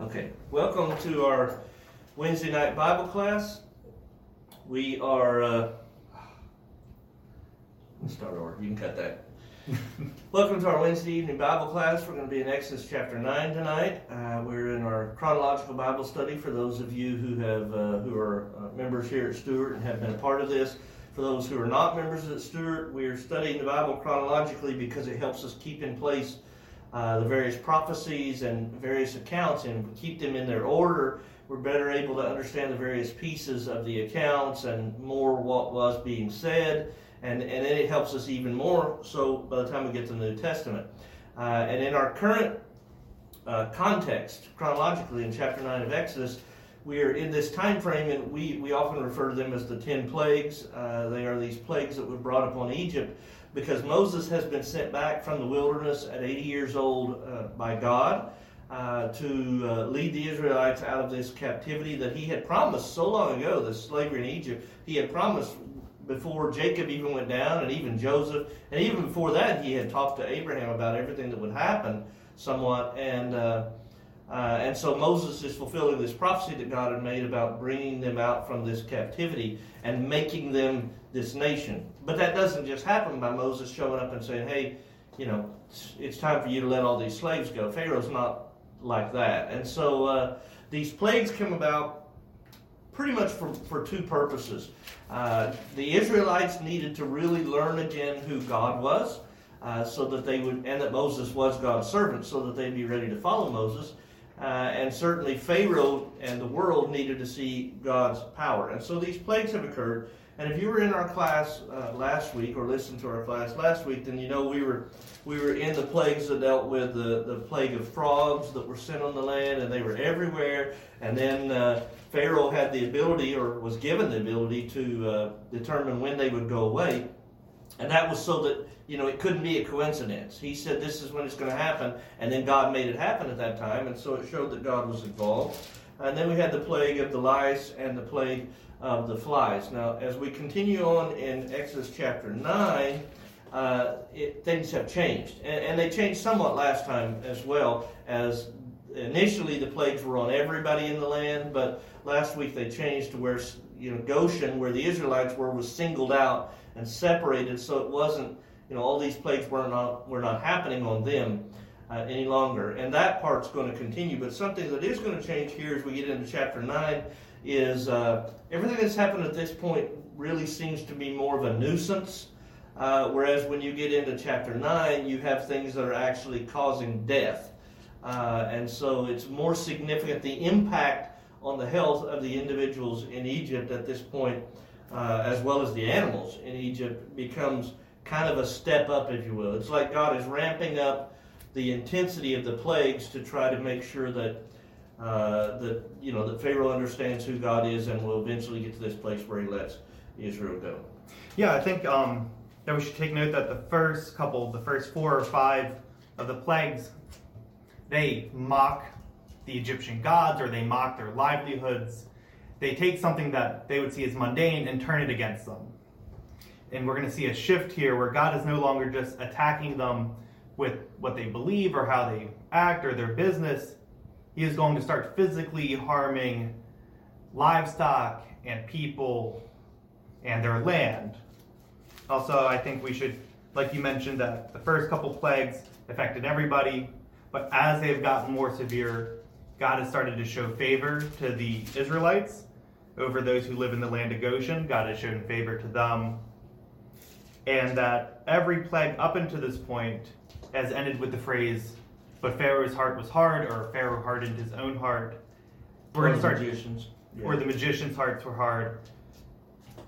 Okay, welcome to our Wednesday night Bible class. We are, uh, let's start over. You can cut that. welcome to our Wednesday evening Bible class. We're going to be in Exodus chapter 9 tonight. Uh, we're in our chronological Bible study for those of you who have uh, who are uh, members here at Stewart and have been a part of this. For those who are not members at Stewart, we are studying the Bible chronologically because it helps us keep in place uh, the various prophecies and various accounts and keep them in their order, we're better able to understand the various pieces of the accounts and more what was being said. And, and then it helps us even more so by the time we get to the New Testament. Uh, and in our current uh, context, chronologically in chapter 9 of Exodus, we are in this time frame, and we, we often refer to them as the ten plagues. Uh, they are these plagues that were brought upon Egypt because Moses has been sent back from the wilderness at 80 years old uh, by God uh, to uh, lead the Israelites out of this captivity that he had promised so long ago, the slavery in Egypt. He had promised before Jacob even went down, and even Joseph, and even before that, he had talked to Abraham about everything that would happen somewhat. And uh, uh, and so Moses is fulfilling this prophecy that God had made about bringing them out from this captivity and making them this nation. But that doesn't just happen by Moses showing up and saying, hey, you know, it's, it's time for you to let all these slaves go. Pharaoh's not like that. And so uh, these plagues come about pretty much for, for two purposes. Uh, the Israelites needed to really learn again who God was. Uh, so that they would, and that Moses was God's servant, so that they'd be ready to follow Moses. Uh, and certainly Pharaoh and the world needed to see God's power. And so these plagues have occurred. And if you were in our class uh, last week or listened to our class last week, then you know we were we were in the plagues that dealt with the, the plague of frogs that were sent on the land, and they were everywhere. And then uh, Pharaoh had the ability, or was given the ability, to uh, determine when they would go away. And that was so that, you know, it couldn't be a coincidence. He said this is when it's going to happen, and then God made it happen at that time, and so it showed that God was involved. And then we had the plague of the lice and the plague of the flies. Now, as we continue on in Exodus chapter 9, uh, it, things have changed. And, and, they changed somewhat last time as well, as initially the plagues were on everybody in the land, but last week they changed to where, you know, Goshen, where the Israelites were, was singled out and separated, so it wasn't, you know, all these plagues were not were not happening on them uh, any longer. And that part's going to continue. But something that is going to change here as we get into chapter nine is uh, everything that's happened at this point really seems to be more of a nuisance. Uh, whereas when you get into chapter 9, you have things that are actually causing death. Uh, and so it's more significant. The impact on the health of the individuals in Egypt at this point uh, as well as the animals in Egypt, becomes kind of a step up, if you will. It's like God is ramping up the intensity of the plagues to try to make sure that uh, that you know that Pharaoh understands who God is and will eventually get to this place where he lets Israel go. Yeah, I think um, that we should take note that the first couple, the first four or five of the plagues, they mock the Egyptian gods or they mock their livelihoods they take something that they would see as mundane and turn it against them. And we're going to see a shift here where God is no longer just attacking them with what they believe or how they act or their business. He is going to start physically harming livestock and people and their land. Also, I think we should, like you mentioned, that the first couple plagues affected everybody, but as they've gotten more severe, God has started to show favor to the Israelites over those who live in the land of Goshen. God has shown favor to them. And that every plague up until this point has ended with the phrase, but Pharaoh's heart was hard, or Pharaoh hardened his own heart. We're going to start magicians. Yeah. Or the magicians' hearts were hard.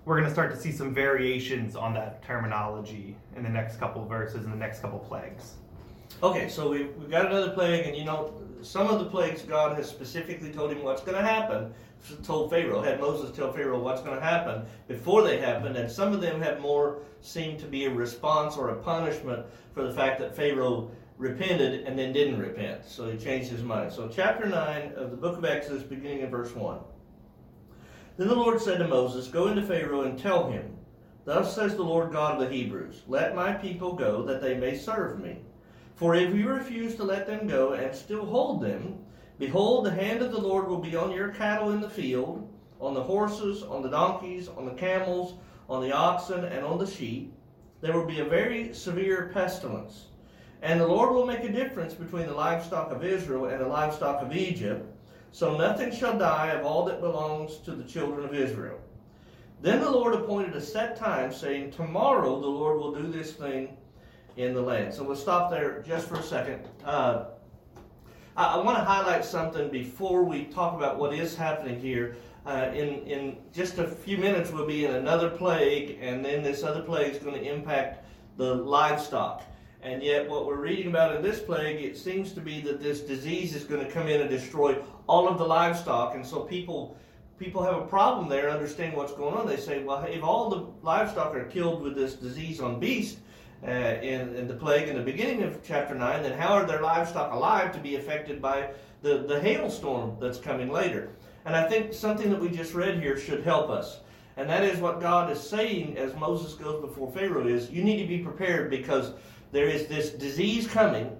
We're going to start to see some variations on that terminology in the next couple verses and the next couple plagues. Okay, so we, we've got another plague, and you know, some of the plagues God has specifically told him what's going to happen told Pharaoh, had Moses tell Pharaoh what's going to happen before they happened, and some of them have more seemed to be a response or a punishment for the fact that Pharaoh repented and then didn't repent. So he changed his mind. So, chapter 9 of the book of Exodus, beginning in verse 1. Then the Lord said to Moses, Go into Pharaoh and tell him, Thus says the Lord God of the Hebrews, Let my people go, that they may serve me. For if you refuse to let them go and still hold them, Behold, the hand of the Lord will be on your cattle in the field, on the horses, on the donkeys, on the camels, on the oxen, and on the sheep. There will be a very severe pestilence. And the Lord will make a difference between the livestock of Israel and the livestock of Egypt, so nothing shall die of all that belongs to the children of Israel. Then the Lord appointed a set time, saying, Tomorrow the Lord will do this thing in the land. So we'll stop there just for a second. Uh, I, I want to highlight something before we talk about what is happening here. Uh, in, in just a few minutes, we'll be in another plague, and then this other plague is going to impact the livestock. And yet, what we're reading about in this plague, it seems to be that this disease is going to come in and destroy all of the livestock. And so people people have a problem there understanding what's going on. They say, well, if all the livestock are killed with this disease on beasts uh, in, in the plague in the beginning of chapter 9, then how are their livestock alive to be affected by the, the hailstorm that's coming later? And I think something that we just read here should help us. And that is what God is saying as Moses goes before Pharaoh is you need to be prepared because there is this disease coming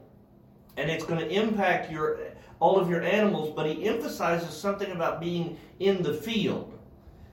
and it's going to impact your all of your animals, but he emphasizes something about being in the field.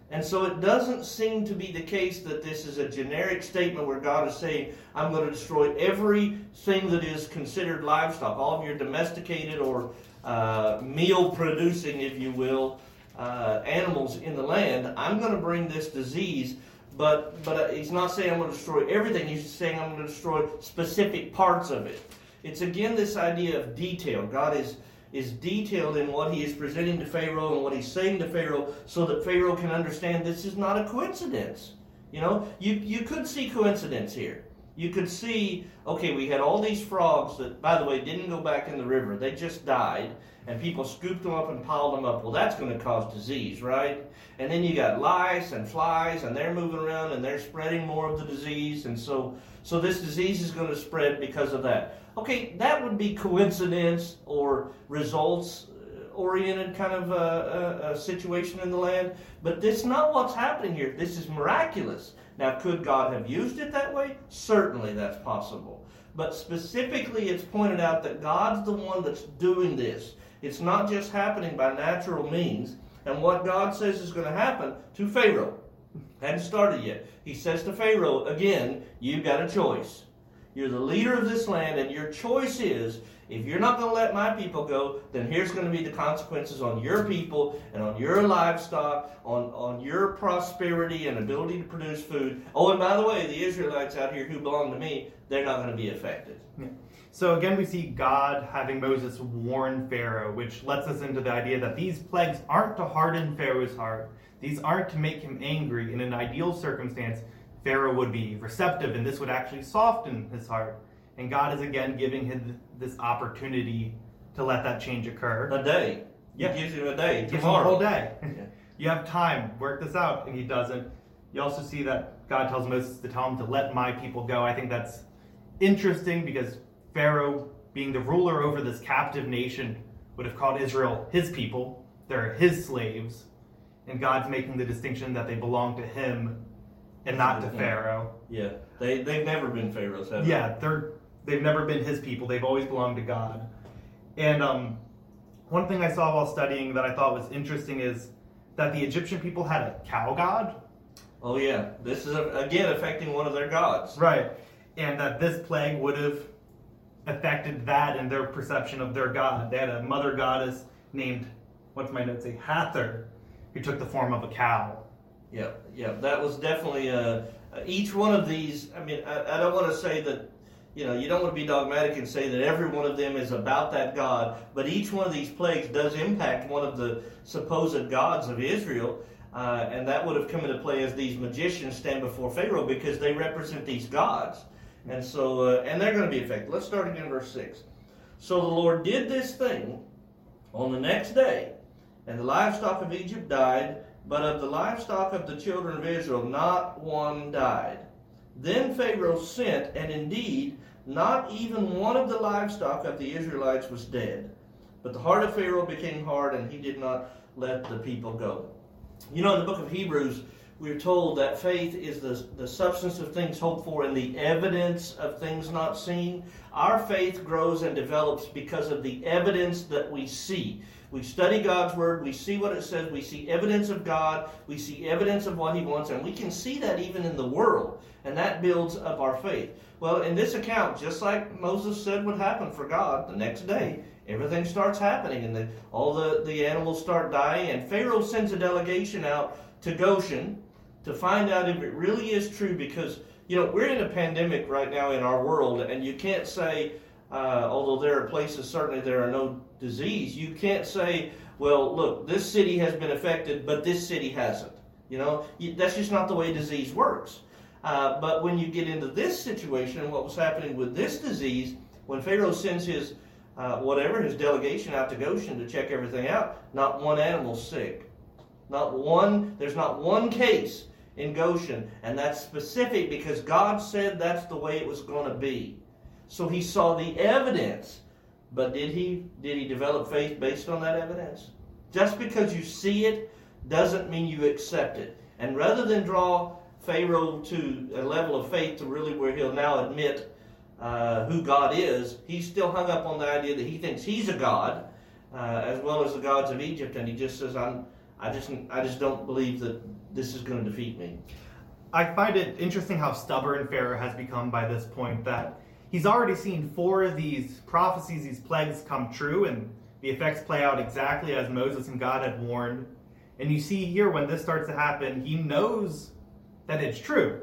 And so it doesn't seem to be the case that this is a generic statement where God is saying, I'm going to destroy everything that is considered livestock, all of your domesticated or uh, meal producing, if you will, uh, animals in the land. I'm going to bring this disease. But, but he's not saying I'm going to destroy everything. He's saying I'm going to destroy specific parts of it. It's again this idea of detail. God is is detailed in what he is presenting to Pharaoh and what he's saying to Pharaoh so that Pharaoh can understand this is not a coincidence. You know, you, you could see coincidence here. You could see, okay, we had all these frogs that, by the way, didn't go back in the river. They just died, and people scooped them up and piled them up. Well, that's going to cause disease, right? And then you got lice and flies, and they're moving around and they're spreading more of the disease, and so so this disease is going to spread because of that. Okay, that would be coincidence or results uh, oriented kind of a, a, a, situation in the land, but that's not what's happening here. This is miraculous. Now, could God have used it that way? Certainly that's possible. But specifically, it's pointed out that God's the one that's doing this. It's not just happening by natural means. And what God says is going to happen to Pharaoh hadn't started yet. He says to Pharaoh, again, you've got a choice. You're the leader of this land, and your choice is if you're not going to let my people go, then here's going to be the consequences on your people and on your livestock, on, on your prosperity and ability to produce food. Oh, and by the way, the Israelites out here who belong to me, they're not going to be affected. Yeah. So again, we see God having Moses warn Pharaoh, which lets us into the idea that these plagues aren't to harden Pharaoh's heart. These aren't to make him angry. In an ideal circumstance, Pharaoh would be receptive, and this would actually soften his heart. And God is again giving him this opportunity to let that change occur. A day. Yeah. He gives him a day. Gives him a Tomorrow. whole day. Yeah. you have time, work this out, and he doesn't. You also see that God tells Moses to tell him to let my people go. I think that's interesting because Pharaoh, being the ruler over this captive nation, would have called Israel his people. They're his slaves. And God's making the distinction that they belong to him and not to Pharaoh. Yeah. They, they've never been Pharaohs, have they? Yeah, they're they've never been his people. They've always belonged to God. And um, one thing I saw while studying that I thought was interesting is that the Egyptian people had a cow god. Oh, yeah. This is, again, affecting one of their gods. Right. And that this plague would have affected that and their perception of their god. They had a mother goddess named, what's my note say, Hathor, who took the form of a cow. Yeah, yeah, that was definitely uh, uh, each one of these. I mean, I, I don't want to say that, you know, you don't want to be dogmatic and say that every one of them is about that God, but each one of these plagues does impact one of the supposed gods of Israel, uh, and that would have come into play as these magicians stand before Pharaoh because they represent these gods, and so uh, and they're going to be affected. Let's start again, verse six. So the Lord did this thing on the next day, and the livestock of Egypt died. But of the livestock of the children of Israel, not one died. Then Pharaoh sent, and indeed, not even one of the livestock of the Israelites was dead. But the heart of Pharaoh became hard, and he did not let the people go. You know, in the book of Hebrews, we're told that faith is the, the substance of things hoped for and the evidence of things not seen. Our faith grows and develops because of the evidence that we see. We study God's Word, we see what it says, we see evidence of God, we see evidence of what He wants, and we can see that even in the world, and that builds up our faith. Well, in this account, just like Moses said would happen for God, the next day, everything starts happening, and the, all the, the animals start dying, and Pharaoh sends a delegation out to Goshen to find out if it really is true because, you know, we're in a pandemic right now in our world, and you can't say, uh, although there are places certainly there are no disease, you can't say, well, look, this city has been affected, but this city hasn't. You know, that's just not the way disease works. Uh, but when you get into this situation and what was happening with this disease, when Pharaoh sends his uh, whatever his delegation out to Goshen to check everything out, not one animal's sick. Not one. There's not one case in Goshen, and that's specific because God said that's the way it was going to be. So he saw the evidence but did he did he develop faith based on that evidence? Just because you see it doesn't mean you accept it. And rather than draw Pharaoh to a level of faith to really where he'll now admit uh, who God is, he's still hung up on the idea that he thinks he's a god, uh, as well as the gods of Egypt, and he just says, "I'm, I just, I just don't believe that this is going to defeat me." I find it interesting how stubborn Pharaoh has become by this point. That he's already seen four of these prophecies, these plagues come true, and the effects play out exactly as Moses and God had warned. And you see here when this starts to happen, he knows that it's true.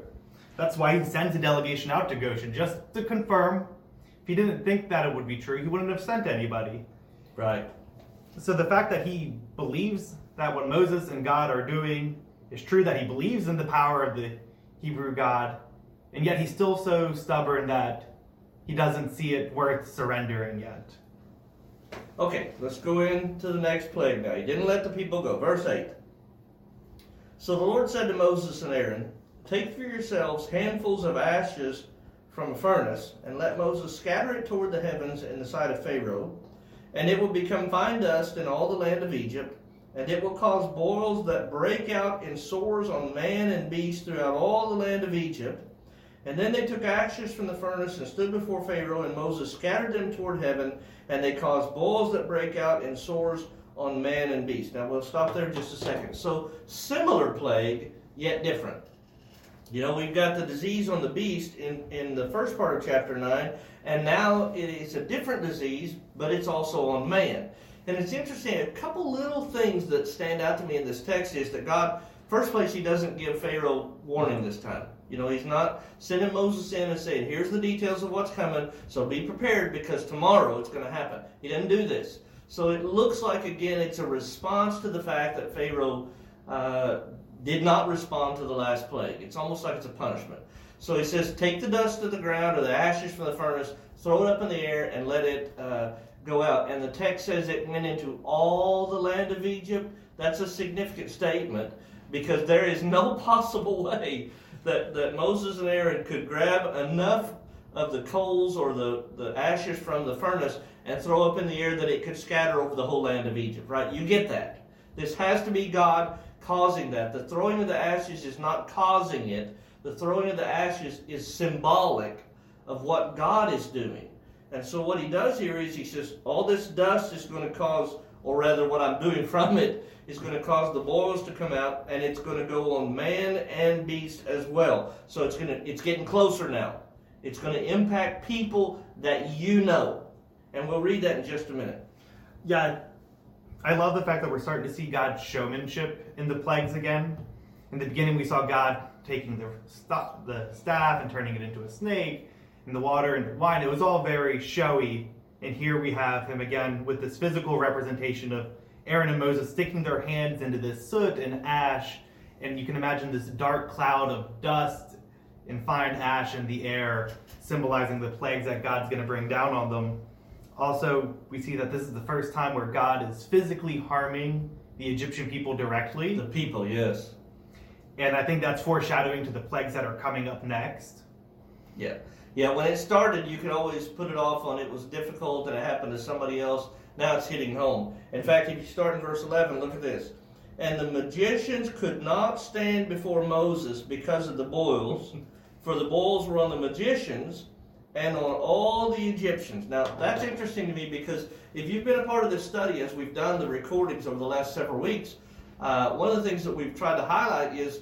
That's why he sends a delegation out to Goshen, just to confirm. If he didn't think that it would be true, he wouldn't have sent anybody. Right. So the fact that he believes that what Moses and God are doing is true, that he believes in the power of the Hebrew God, and yet he's still so stubborn that he doesn't see it worth surrendering yet. Okay, let's go into the next plague now. He didn't let the people go. Verse 8. So the Lord said to Moses and Aaron, Take for yourselves handfuls of ashes from a furnace, and let Moses scatter it toward the heavens in the sight of Pharaoh, and it will become fine dust in all the land of Egypt, and it will cause boils that break out in sores on man and beast throughout all the land of Egypt and then they took ashes from the furnace and stood before Pharaoh, and Moses scattered them toward heaven, and they caused boils that break out in sores on man and beast. Now we'll stop there just a second. So, similar plague, yet different. You know, we've got the disease on the beast in, in the first part of chapter 9, and now it is a different disease, but it's also on man. And it's interesting, a couple little things that stand out to me in this text is that God, first place, He doesn't give Pharaoh warning this time. You know, he's not sending Moses in and saying, here's the details of what's coming, so be prepared because tomorrow it's going to happen. He didn't do this. So it looks like, again, it's a response to the fact that Pharaoh uh, did not respond to the last plague. It's almost like it's a punishment. So he says, take the dust of the ground or the ashes from the furnace, throw it up in the air, and let it uh, go out. And the text says it went into all the land of Egypt. That's a significant statement because there is no possible way that, that Moses and Aaron could grab enough of the coals or the, the ashes from the furnace and throw up in the air that it could scatter over the whole land of Egypt, right? You get that. This has to be God causing that. The throwing of the ashes is not causing it, the throwing of the ashes is symbolic of what God is doing. And so what he does here is he says, all this dust is going to cause, or rather what I'm doing from it, is going to cause the boils to come out, and it's going to go on man and beast as well. So it's going to it's getting closer now. It's going to impact people that you know, and we'll read that in just a minute. Yeah, I love the fact that we're starting to see God's showmanship in the plagues again. In the beginning, we saw God taking the the staff and turning it into a snake, in the water and wine. It was all very showy. And here we have him again with this physical representation of Aaron and Moses sticking their hands into this soot and ash, and you can imagine this dark cloud of dust and fine ash in the air, symbolizing the plagues that God's going to bring down on them. Also, we see that this is the first time where God is physically harming the Egyptian people directly. The people, yes. And I think that's foreshadowing to the plagues that are coming up next. Yeah. Yeah, when it started, you could always put it off on it was difficult and it happened to somebody else. Now it's hitting home. In fact, if you start in verse 11, look at this. and the magicians could not stand before Moses because of the boils, for the boils were on the magicians and on all the Egyptians. Now, that's interesting to me because if you've been a part of this study, as we've done the recordings over the last several weeks, uh, one of the things that we've tried to highlight is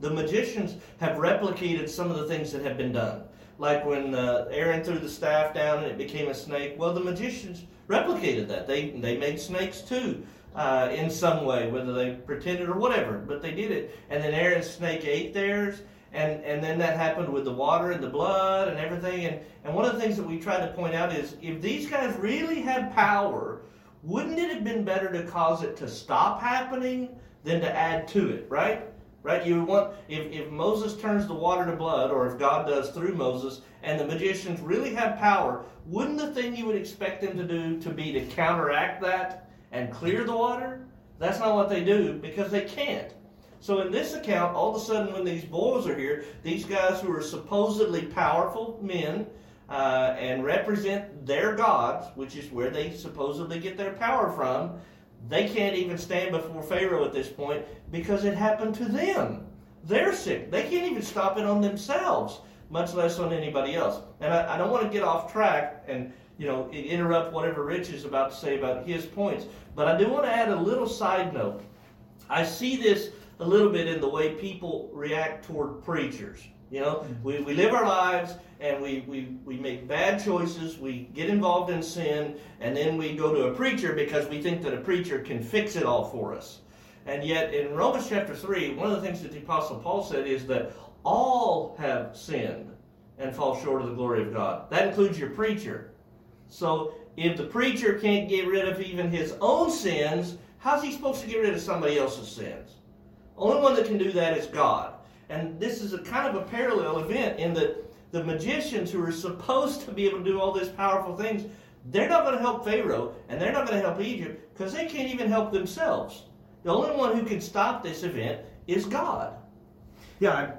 the magicians have replicated some of the things that have been done. Like when uh, Aaron threw the staff down and it became a snake. Well, the magicians replicated that. They, they made snakes too. Uh, in some way, whether they pretended or whatever, but they did it. And then Aaron's snake ate theirs, and, and then that happened with the water and the blood and everything. And, and one of the things that we try to point out is if these guys really had power, wouldn't it have been better to cause it to stop happening than to add to it, right? Right? You want if, if Moses turns the water to blood, or if God does through Moses, and the magicians really have power, wouldn't the thing you would expect them to do to be to counteract that and clear the water? That's not what they do because they can't. So in this account, all of a sudden, when these boys are here, these guys who are supposedly powerful men uh, and represent their gods, which is where they supposedly get their power from, they can't even stand before Pharaoh at this point because it happened to them. They're sick. They can't even stop it on themselves, much less on anybody else. And I, I don't want to get off track and you know interrupt whatever Rich is about to say about his points, but I do want to add a little side note. I see this a little bit in the way people react toward preachers. You know, mm-hmm. we, we live our lives and we, we, we make bad choices, we get involved in sin, and then we go to a preacher because we think that a preacher can fix it all for us. And yet, in Romans chapter 3, one of the things that the Apostle Paul said is that all have sinned and fall short of the glory of God. That includes your preacher. So, if the preacher can't get rid of even his own sins, how's he supposed to get rid of somebody else's sins? Only one that can do that is God. And this is a kind of a parallel event in that the magicians who are supposed to be able to do all these powerful things, they're not going to help Pharaoh and they're not going to help Egypt because they can't even help themselves. The only one who can stop this event is God. Yeah, I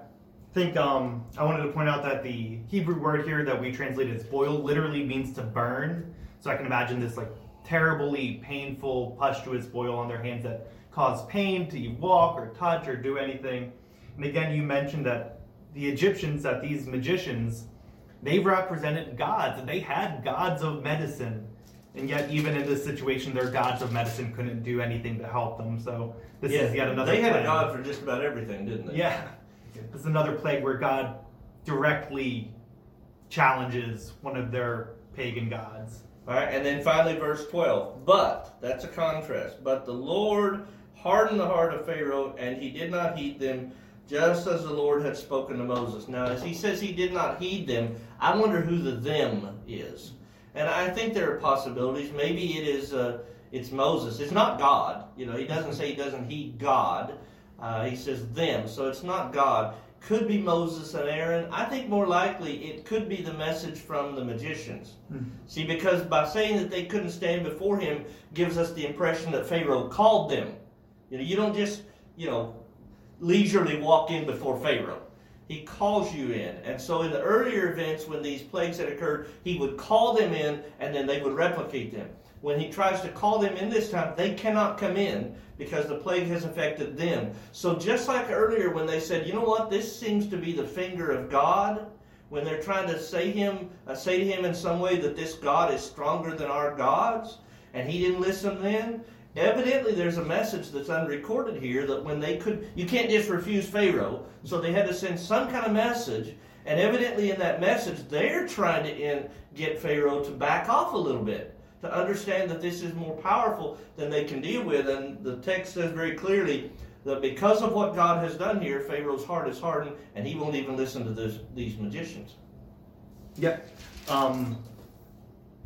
think um, I wanted to point out that the Hebrew word here that we translated as boil literally means to burn. So I can imagine this like terribly painful, pustulous boil on their hands that cause pain to walk or touch or do anything. And again, you mentioned that the Egyptians, that these magicians, they represented gods and they had gods of medicine. And yet, even in this situation, their gods of medicine couldn't do anything to help them. So, this yeah, is yet another They had plague. a god for just about everything, didn't they? Yeah. This is another plague where God directly challenges one of their pagan gods. All right, and then finally, verse 12. But, that's a contrast. But the Lord hardened the heart of Pharaoh, and he did not heed them, just as the Lord had spoken to Moses. Now, as he says he did not heed them, I wonder who the them is. And I think there are possibilities. Maybe it is uh, it's Moses. It's not God. You know, he doesn't say he doesn't heed God. Uh, he says them. So it's not God. Could be Moses and Aaron. I think more likely it could be the message from the magicians. Hmm. See, because by saying that they couldn't stand before him gives us the impression that Pharaoh called them. You know, you don't just, you know, leisurely walk in before Pharaoh. He calls you in. And so in the earlier events, when these plagues had occurred, he would call them in and then they would replicate them. When he tries to call them in this time, they cannot come in because the plague has affected them. So just like earlier when they said, you know what, this seems to be the finger of God, when they're trying to say him, uh, say to him in some way that this God is stronger than our gods, and he didn't listen then, Evidently, there's a message that's unrecorded here that when they could, you can't just refuse Pharaoh. So they had to send some kind of message. And evidently, in that message, they're trying to in, get Pharaoh to back off a little bit, to understand that this is more powerful than they can deal with. And the text says very clearly that because of what God has done here, Pharaoh's heart is hardened, and he won't even listen to this, these magicians. Yep. Um,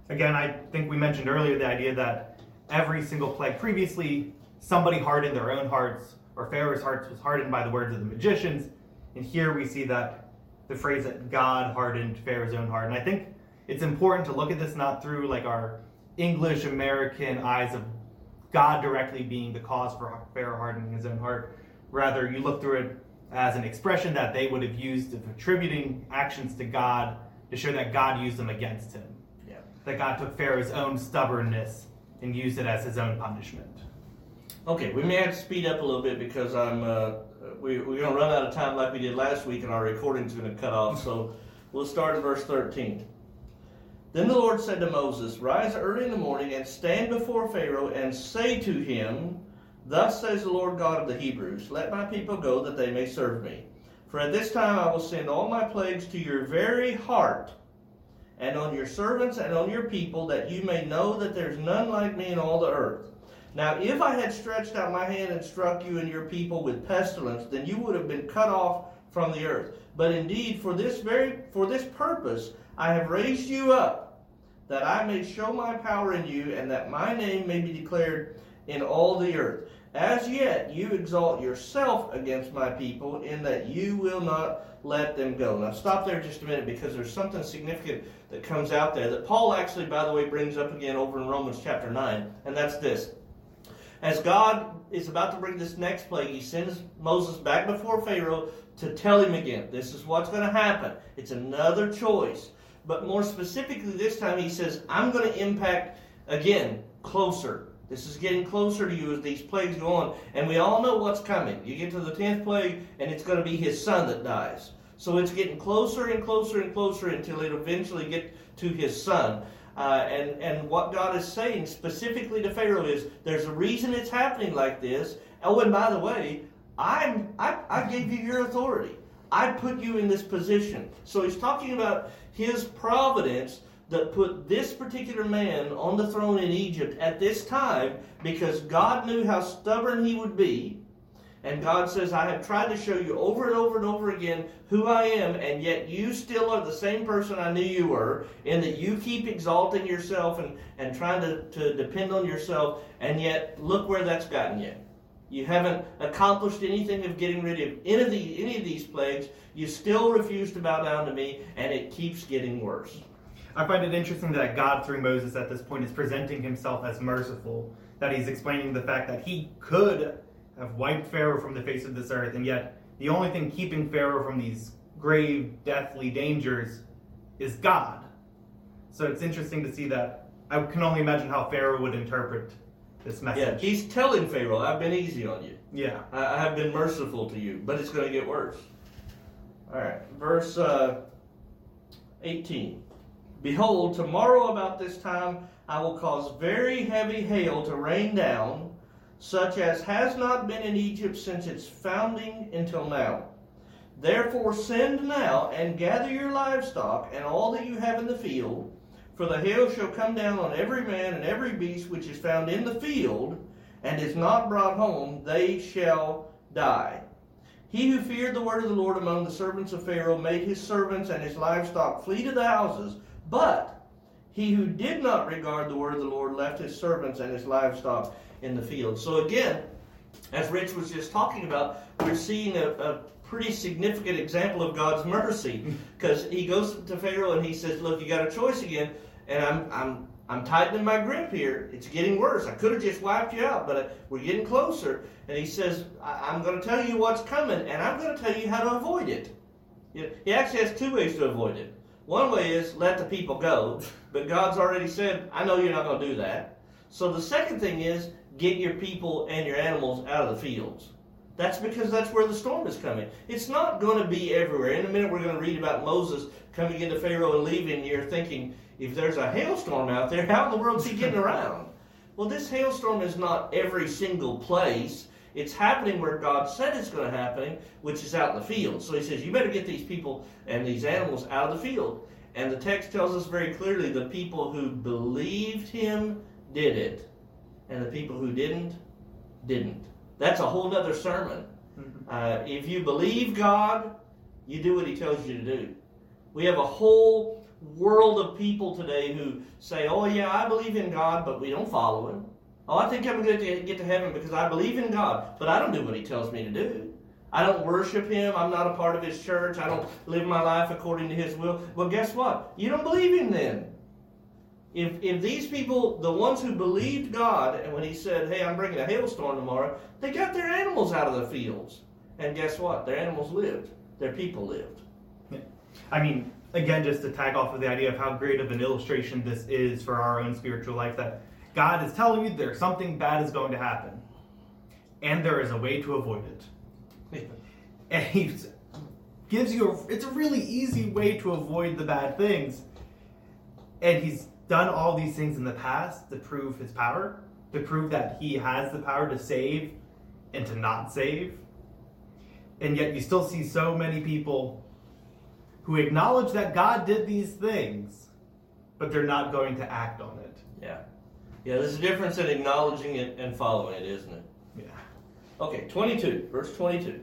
again, I think we mentioned earlier the idea that every single plague previously, somebody hardened their own hearts, or Pharaoh's hearts was hardened by the words of the magicians. And here we see that the phrase that God hardened Pharaoh's own heart. And I think it's important to look at this not through like our English American eyes of God directly being the cause for Pharaoh hardening his own heart. Rather, you look through it as an expression that they would have used of attributing actions to God to show that God used them against him. Yeah. That God took Pharaoh's own stubbornness and used it as his own punishment. Okay, we may have to speed up a little bit because I'm uh, we, we're going to run out of time like we did last week, and our recording's going to cut off. So we'll start at verse 13. Then the Lord said to Moses, Rise early in the morning and stand before Pharaoh and say to him, Thus says the Lord God of the Hebrews, Let my people go that they may serve me. For at this time I will send all my plagues to your very heart and on your servants and on your people, that you may know that there's none like me in all the earth. Now, if I had stretched out my hand and struck you and your people with pestilence, then you would have been cut off from the earth. But indeed, for this very for this purpose I have raised you up, that I may show my power in you, and that my name may be declared in all the earth. As yet you exalt yourself against my people, in that you will not let them go. Now stop there just a minute because there's something significant that comes out there that Paul actually, by the way, brings up again over in Romans chapter 9, and that's this. As God is about to bring this next plague, he sends Moses back before Pharaoh to tell him again, this is what's going to happen. It's another choice. But more specifically, this time he says, I'm going to impact, again, closer. This is getting closer to you as these plagues go on. And we all know what's coming. You get to the 10th plague, and it's going to be his son that dies. So it's getting closer and closer and closer until it eventually get to his son. Uh, and, and what God is saying specifically to Pharaoh is there's a reason it's happening like this. Oh, and by the way, I'm, I, I gave you your authority. I put you in this position. So he's talking about his providence that put this particular man on the throne in Egypt at this time because God knew how stubborn he would be and God says, I have tried to show you over and over and over again who I am, and yet you still are the same person I knew you were, in that you keep exalting yourself and, and trying to, to depend on yourself, and yet look where that's gotten you. You haven't accomplished anything of getting rid of any of, the, any of these plagues. You still refuse to bow down to me, and it keeps getting worse. I find it interesting that God, through Moses at this point, is presenting himself as merciful. That he's explaining the fact that he could have wiped Pharaoh from the face of this earth, and yet the only thing keeping Pharaoh from these grave, deathly dangers is God. So it's interesting to see that. I can only imagine how Pharaoh would interpret this message. Yeah, he's telling Pharaoh, I've been easy on you. Yeah. I, I have been merciful to you, but it's going to get worse. All right, verse uh, 18. Behold, tomorrow about this time I will cause very heavy hail to rain down such as has not been in Egypt since its founding until now. Therefore send now and gather your livestock and all that you have in the field, for the hail shall come down on every man and every beast which is found in the field, and is not brought home, they shall die. He who feared the word of the Lord among the servants of Pharaoh made his servants and his livestock flee to the houses, but he who did not regard the word of the Lord left his servants and his livestock in the field. So again, as Rich was just talking about, we're seeing a, a pretty significant example of God's mercy because he goes to Pharaoh and he says, "Look, you got a choice again, and I'm I'm I'm tightening my grip here. It's getting worse. I could have just wiped you out, but uh, we're getting closer." And he says, I- am going to tell you what's coming, and I'm going to tell you how to avoid it." You know, he actually has two ways to avoid it. One way is let the people go, but God's already said, "I know you're not going to do that." So the second thing is get your people and your animals out of the fields. That's because that's where the storm is coming. It's not going to be everywhere. In a minute, we're going to read about Moses coming into Pharaoh and leaving. You're thinking, if there's a hailstorm out there, how in the world is he getting around? Well, this hailstorm is not every single place. It's happening where God said it's going to happen, which is out in the field. So he says, you better get these people and these animals out of the field. And the text tells us very clearly the people who believed him did it and the people who didn't, didn't. That's a whole other sermon. Mm-hmm. Uh, if you believe God, you do what He tells you to do. We have a whole world of people today who say, Oh, yeah, I believe in God, but we don't follow Him. Oh, I think I'm going to get to heaven because I believe in God, but I don't do what He tells me to do. I don't worship Him. I'm not a part of His church. I don't live my life according to His will. Well, guess what? You don't believe Him then. If, if these people, the ones who believed God, and when He said, Hey, I'm bringing a hailstorm tomorrow, they got their animals out of the fields. And guess what? Their animals lived, their people lived. I mean, again, just to tag off of the idea of how great of an illustration this is for our own spiritual life, that God is telling you there's something bad is going to happen. and there is a way to avoid it. and he gives you a, it's a really easy way to avoid the bad things. And he's done all these things in the past to prove his power, to prove that he has the power to save and to not save. And yet you still see so many people who acknowledge that God did these things, but they're not going to act on it. Yeah. Yeah, there's a difference in acknowledging it and following it, isn't it? Yeah. Okay, 22, verse 22.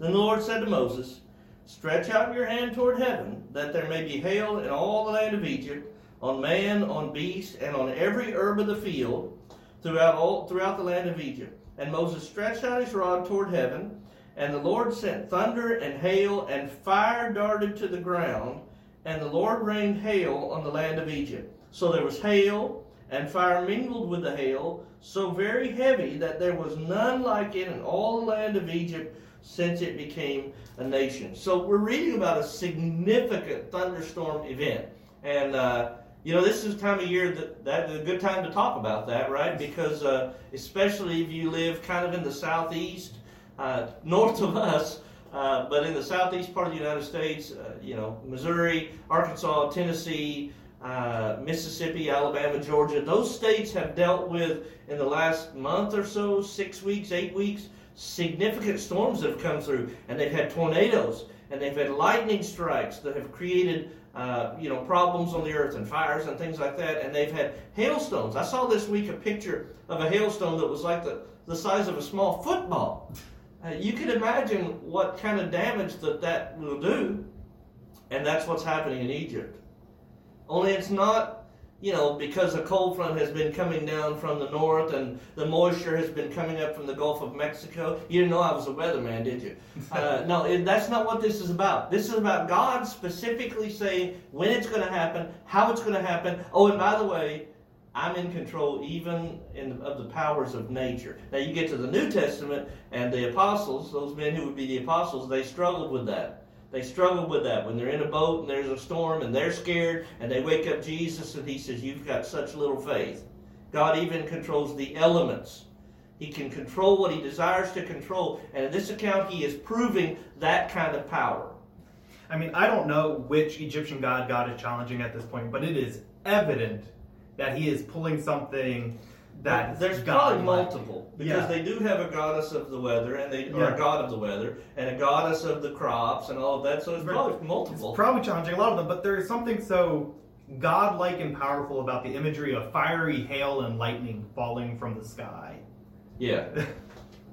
Then the Lord said to Moses, Stretch out your hand toward heaven, that there may be hail in all the land of Egypt, on man, on beast, and on every herb of the field, throughout all throughout the land of Egypt. And Moses stretched out his rod toward heaven, and the Lord sent thunder and hail, and fire darted to the ground, and the Lord rained hail on the land of Egypt. So there was hail, and fire mingled with the hail, so very heavy that there was none like it in all the land of Egypt since it became a nation. So we're reading about a significant thunderstorm event. And, uh, you know, this is time of year that that's a good time to talk about that, right? Because uh, especially if you live kind of in the southeast, uh, north of us, uh, but in the southeast part of the United States, uh, you know, Missouri, Arkansas, Tennessee, uh, Mississippi, Alabama, Georgia, those states have dealt with in the last month or so, six weeks, eight weeks, significant storms have come through, and they've had tornadoes, and they've had lightning strikes that have created uh, you know problems on the earth and fires and things like that, and they've had hailstones. I saw this week a picture of a hailstone that was like the, the size of a small football. Uh, you can imagine what kind of damage that that will do, and that's what's happening in Egypt. Only it's not, you know, because a cold front has been coming down from the north and the moisture has been coming up from the Gulf of Mexico. You didn't know I was a weatherman, did you? Uh, no, it, that's not what this is about. This is about God specifically saying when it's going to happen, how it's going to happen. Oh, and by the way, I'm in control even in, of the powers of nature. Now you get to the New Testament and the apostles, those men who would be the apostles, they struggled with that. They struggle with that when they're in a boat and there's a storm and they're scared and they wake up Jesus and he says, You've got such little faith. God even controls the elements. He can control what he desires to control. And in this account, he is proving that kind of power. I mean, I don't know which Egyptian god God is challenging at this point, but it is evident that he is pulling something that there's God probably multiple because Yeah. they do have a goddess of the weather and they or Yeah. a god of the weather and a goddess of the crops and all of that. So it's Right. probably It's multiple. probably challenging a lot of them, but there is something so godlike and powerful about the imagery of fiery hail and lightning falling from the sky. yeah.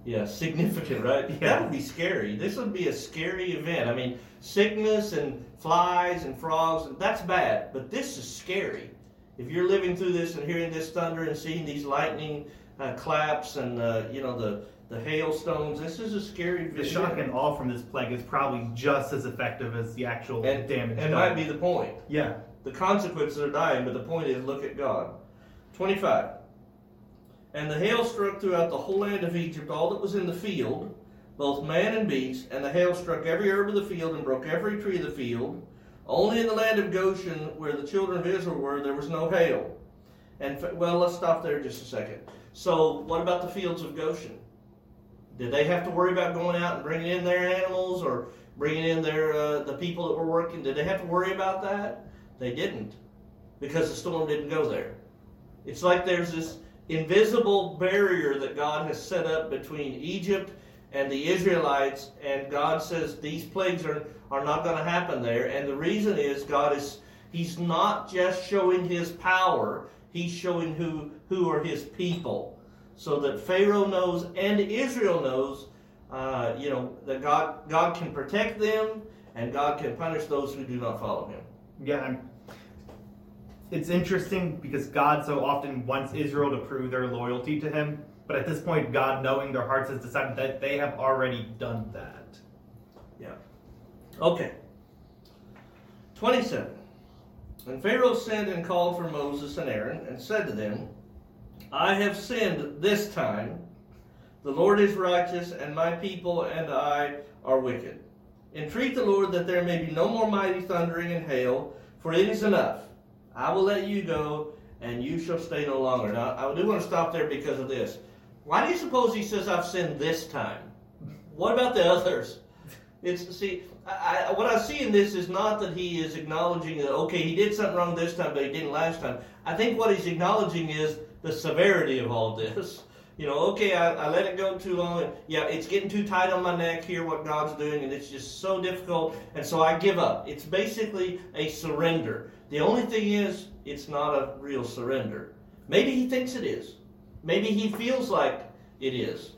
Yeah, significant, right? Yeah. That would be scary. This would be a scary event. I mean, sickness and flies and frogs, that's bad, but this is scary. If you're living through this and hearing this thunder and seeing these lightning uh, claps and uh, you know the the hailstones, this is a scary The event. shock and awe from this plague is probably just as effective as the actual and, damage. and done. might be the point. Yeah. The consequences are dying, but the point is look at God. 25. And the hail struck throughout the whole land of Egypt, all that was in the field, both man and beast, and the hail struck every herb of the field and broke every tree of the field. Only in the land of Goshen, where the children of Israel were, there was no hail. And well, let's stop there just a second. So, what about the fields of Goshen? Did they have to worry about going out and bringing in their animals or bringing in their uh, the people that were working? Did they have to worry about that? They didn't, because the storm didn't go there. It's like there's this invisible barrier that God has set up between Egypt and the Israelites, and God says these plagues are, are not going to happen there. And the reason is God is He's not just showing His power; He's showing who who are His people, so that Pharaoh knows and Israel knows, uh, you know, that God God can protect them and God can punish those who do not follow Him. Yeah. I'm- It's interesting because God so often wants Israel to prove their loyalty to Him, but at this point, God, knowing their hearts, has decided that they have already done that. Yeah. Okay. 27. And Pharaoh sent and called for Moses and Aaron and said to them, I have sinned this time. The Lord is righteous, and my people and I are wicked. Entreat the Lord that there may be no more mighty thundering and hail, for it is enough. I will let you go, and you shall stay no longer. Now, I do want to stop there because of this. Why do you suppose he says I've sinned this time? What about the others? It's see, I, I, what I see in this is not that he is acknowledging that okay, he did something wrong this time, but he didn't last time. I think what he's acknowledging is the severity of all this. You know, okay, I, I let it go too long. And yeah, it's getting too tight on my neck here, what God's doing, and it's just so difficult. And so I give up. It's basically a surrender. The only thing is, it's not a real surrender. Maybe he thinks it is. Maybe he feels like it is.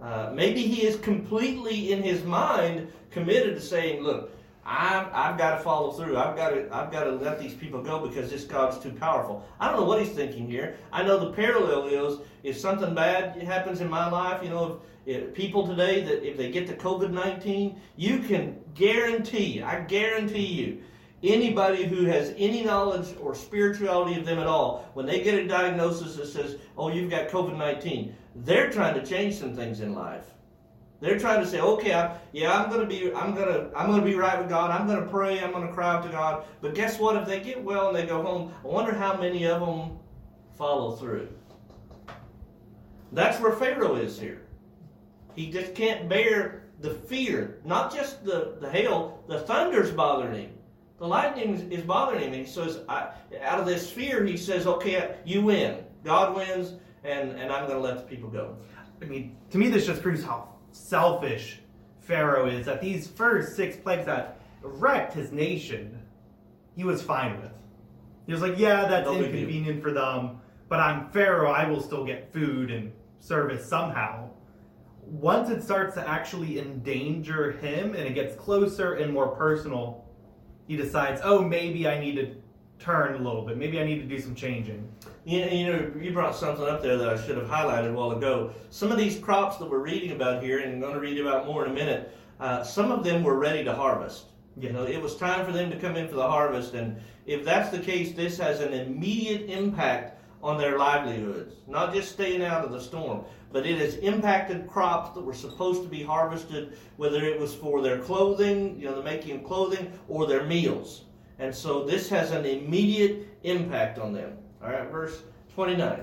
Uh, maybe he is completely in his mind committed to saying, "Look, I've, I've got to follow through. I've got to I've got to let these people go because this God's too powerful." I don't know what he's thinking here. I know the parallel is if something bad happens in my life, you know, if, if people today that if they get the COVID nineteen, you can guarantee, I guarantee you, anybody who has any knowledge or spirituality of them at all, when they get a diagnosis that says, "Oh, you've got COVID 19 they're trying to change some things in life. They're trying to say, okay, I, yeah, I'm gonna be, I'm gonna, I'm gonna be right with God. I'm gonna pray. I'm gonna cry out to God. But guess what? If they get well and they go home, I wonder how many of them follow through. That's where Pharaoh is here. He just can't bear the fear, not just the, the hail, the thunder's bothering him. The lightning is bothering him. He says, I, out of this fear, he says, okay, you win. God wins and, and I'm going to let the people go. I mean, to me, this just proves how selfish Pharaoh is. That these first six plagues that wrecked his nation, he was fine with. He was like, yeah, that's no inconvenient for them, but I'm Pharaoh. I will still get food and service somehow. Once it starts to actually endanger him and it gets closer and more personal, he decides, oh, maybe I need to turn a little bit. Maybe I need to do some changing. You, you know, you brought something up there that I should have highlighted a while ago. Some of these crops that we're reading about here, and I'm going to read about more in a minute, uh, some of them were ready to harvest. You know, it was time for them to come in for the harvest, and if that's the case, this has an immediate impact on their livelihoods. Not just staying out of the storm, but it has impacted crops that were supposed to be harvested, whether it was for their clothing, you know, the making of clothing, or their meals. And so this has an immediate impact on them. All right, verse 29.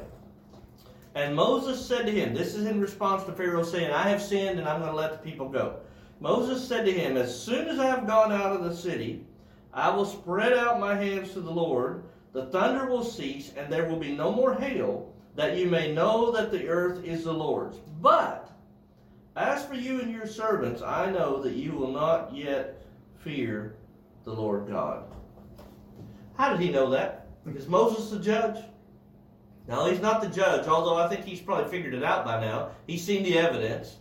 And Moses said to him, this is in response to Pharaoh saying, I have sinned and I'm going to let the people go. Moses said to him, As soon as I have gone out of the city, I will spread out my hands to the Lord, the thunder will cease, and there will be no more hail, that you may know that the earth is the Lord's. But as for you and your servants, I know that you will not yet fear the Lord God. How did he know that? Is Moses the judge? No, he's not the judge, although I think he's probably figured it out by now. He's seen the evidence.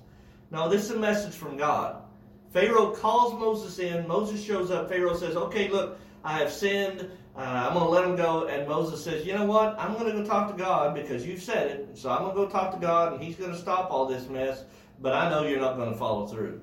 No, this is a message from God. Pharaoh calls Moses in. Moses shows up. Pharaoh says, Okay, look, I have sinned. Uh, I'm going to let him go. And Moses says, You know what? I'm going to go talk to God because you've said it. So I'm going to go talk to God and he's going to stop all this mess. But I know you're not going to follow through.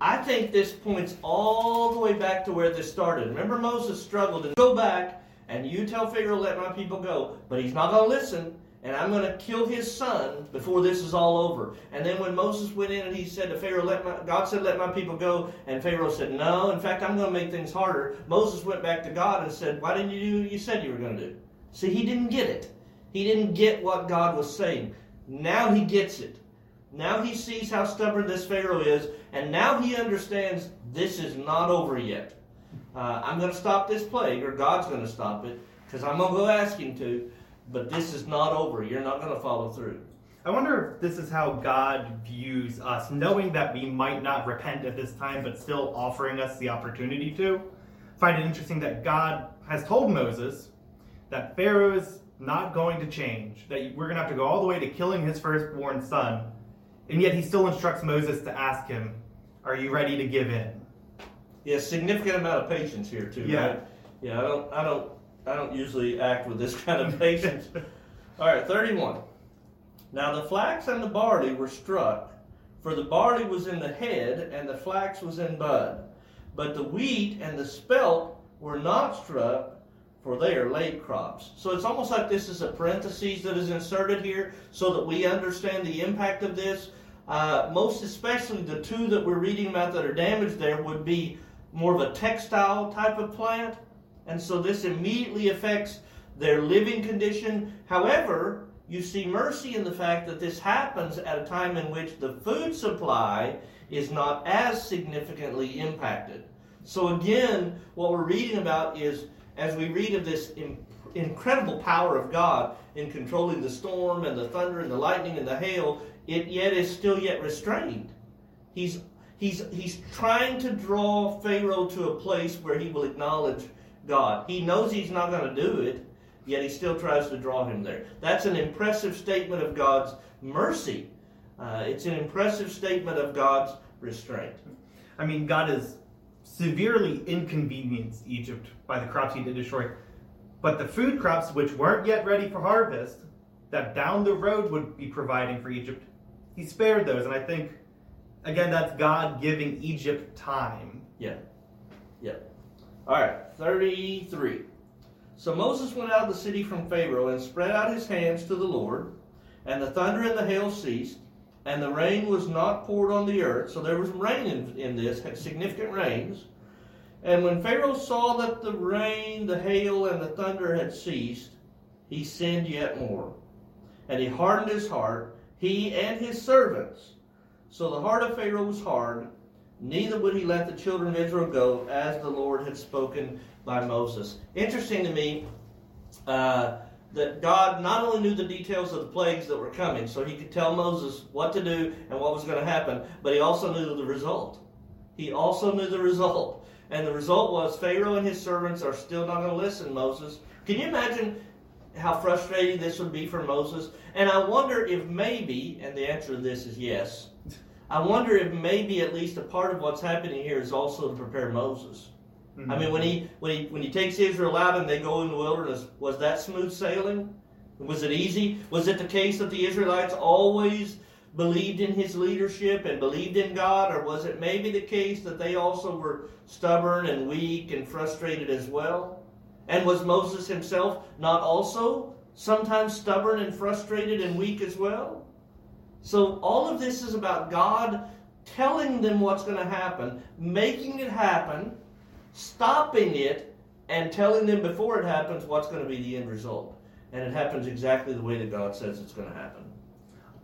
I think this points all the way back to where this started. Remember, Moses struggled and go back and you tell Pharaoh, let my people go. But he's not going to listen, and I'm going to kill his son before this is all over. And then when Moses went in and he said to Pharaoh, let my, God said, let my people go, and Pharaoh said, no, in fact, I'm going to make things harder. Moses went back to God and said, why didn't you do what you said you were going to do? See, he didn't get it. He didn't get what God was saying. Now he gets it. Now he sees how stubborn this Pharaoh is, and now he understands this is not over yet uh, I'm going to stop this plague, or God's going to stop it, because I'm going to go ask Him to, but this is not over. You're not going to follow through. I wonder if this is how God views us, knowing that we might not repent at this time, but still offering us the opportunity to. I find it interesting that God has told Moses that Pharaoh is not going to change, that we're going to have to go all the way to killing his firstborn son, and yet he still instructs Moses to ask him, Are you ready to give in? Yeah, significant amount of patience here too. Yeah. Right? Yeah, I don't, I don't, I don't usually act with this kind of patience. All right, thirty-one. Now the flax and the barley were struck, for the barley was in the head and the flax was in bud. But the wheat and the spelt were not struck, for they are late crops. So it's almost like this is a parenthesis that is inserted here so that we understand the impact of this. Uh, most especially the two that we're reading about that are damaged there would be more of a textile type of plant. And so this immediately affects their living condition. However, you see mercy in the fact that this happens at a time in which the food supply is not as significantly impacted. So, again, what we're reading about is as we read of this incredible power of God in controlling the storm and the thunder and the lightning and the hail, it yet is still yet restrained. He's he's he's trying to draw Pharaoh to a place where he will acknowledge God. He knows he's not going to do it, yet he still tries to draw him there. That's an impressive statement of God's mercy. Uh, it's an impressive statement of God's restraint. I mean, God has severely inconvenienced Egypt by the crops he did destroy. But the food crops, which weren't yet ready for harvest, that down the road would be providing for Egypt, he spared those. And I think, again, that's God giving Egypt time. Yeah. Yeah. All right, 33. So Moses went out of the city from Pharaoh and spread out his hands to the Lord, and the thunder and the hail ceased, and the rain was not poured on the earth. So there was rain in, in this, had significant rains. And when Pharaoh saw that the rain, the hail, and the thunder had ceased, he sinned yet more. And he hardened his heart, he and his servants. So the heart of Pharaoh was hard, neither would he let the children of Israel go, as the Lord had spoken by Moses. Interesting to me uh, that God not only knew the details of the plagues that were coming, so he could tell Moses what to do and what was going to happen, but he also knew the result. He also knew the result. And the result was Pharaoh and his servants are still not going to listen, Moses. Can you imagine how frustrating this would be for Moses? And I wonder if maybe, and the answer to this is yes, I wonder if maybe at least a part of what's happening here is also to prepare Moses. Mm-hmm. I mean, when he when he when he takes Israel out and they go in the wilderness, was that smooth sailing? Was it easy? Was it the case that the Israelites always believed in his leadership and believed in God? Or was it maybe the case that they also were stubborn and weak and frustrated as well? And was Moses himself not also sometimes stubborn and frustrated and weak as well? So all of this is about God telling them what's going to happen, making it happen, stopping it, and telling them before it happens what's going to be the end result. And it happens exactly the way that God says it's going to happen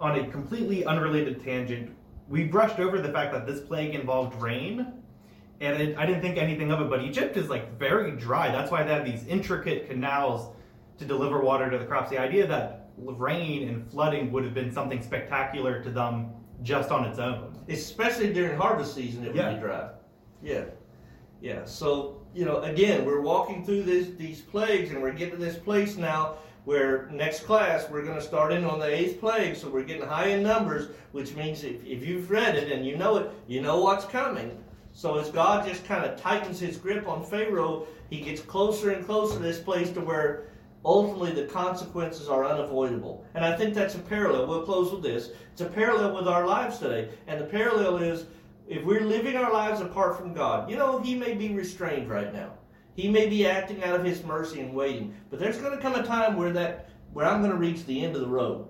on a completely unrelated tangent, we brushed over the fact that this plague involved rain, and it, I didn't think anything of it. But Egypt is like very dry. That's why they have these intricate canals to deliver water to the crops. The idea that rain and flooding would have been something spectacular to them just on its own, especially during harvest season, it yeah. would be dry. Yeah, yeah. So you know, again, we're walking through this, these plagues, and we're getting to this place now where next class we're going to start in on the eighth plague, so we're getting high in numbers, which means if, if you've read it and you know it, you know what's coming. So as God just kind of tightens his grip on Pharaoh, he gets closer and closer to this place to where ultimately the consequences are unavoidable. And I think that's a parallel. We'll close with this. It's a parallel with our lives today. And the parallel is if we're living our lives apart from God, you know, he may be restrained right now. He may be acting out of his mercy and waiting, but there's going to come a time where that where I'm going to reach the end of the road,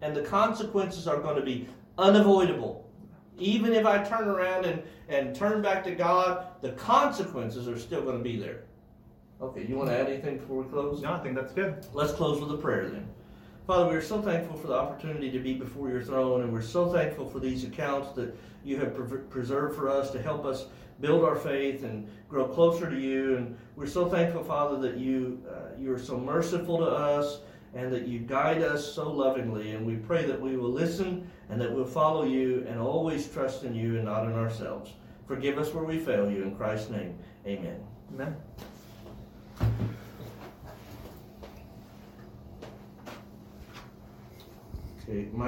and the consequences are going to be unavoidable. Even if I turn around and, and turn back to God, the consequences are still going to be there. Okay, you want to add anything before we close? No, I think that's good. Let's close with a prayer then. Father, we're so thankful for the opportunity to be before your throne, and we're so thankful for these accounts that you have pre- preserved for us to help us build our faith and grow closer to you. And we're so thankful, Father, that you uh, you are so merciful to us and that you guide us so lovingly. And we pray that we will listen and that we'll follow you and always trust in you and not in ourselves. Forgive us where we fail you. In Christ's name, amen. Amen. Okay, my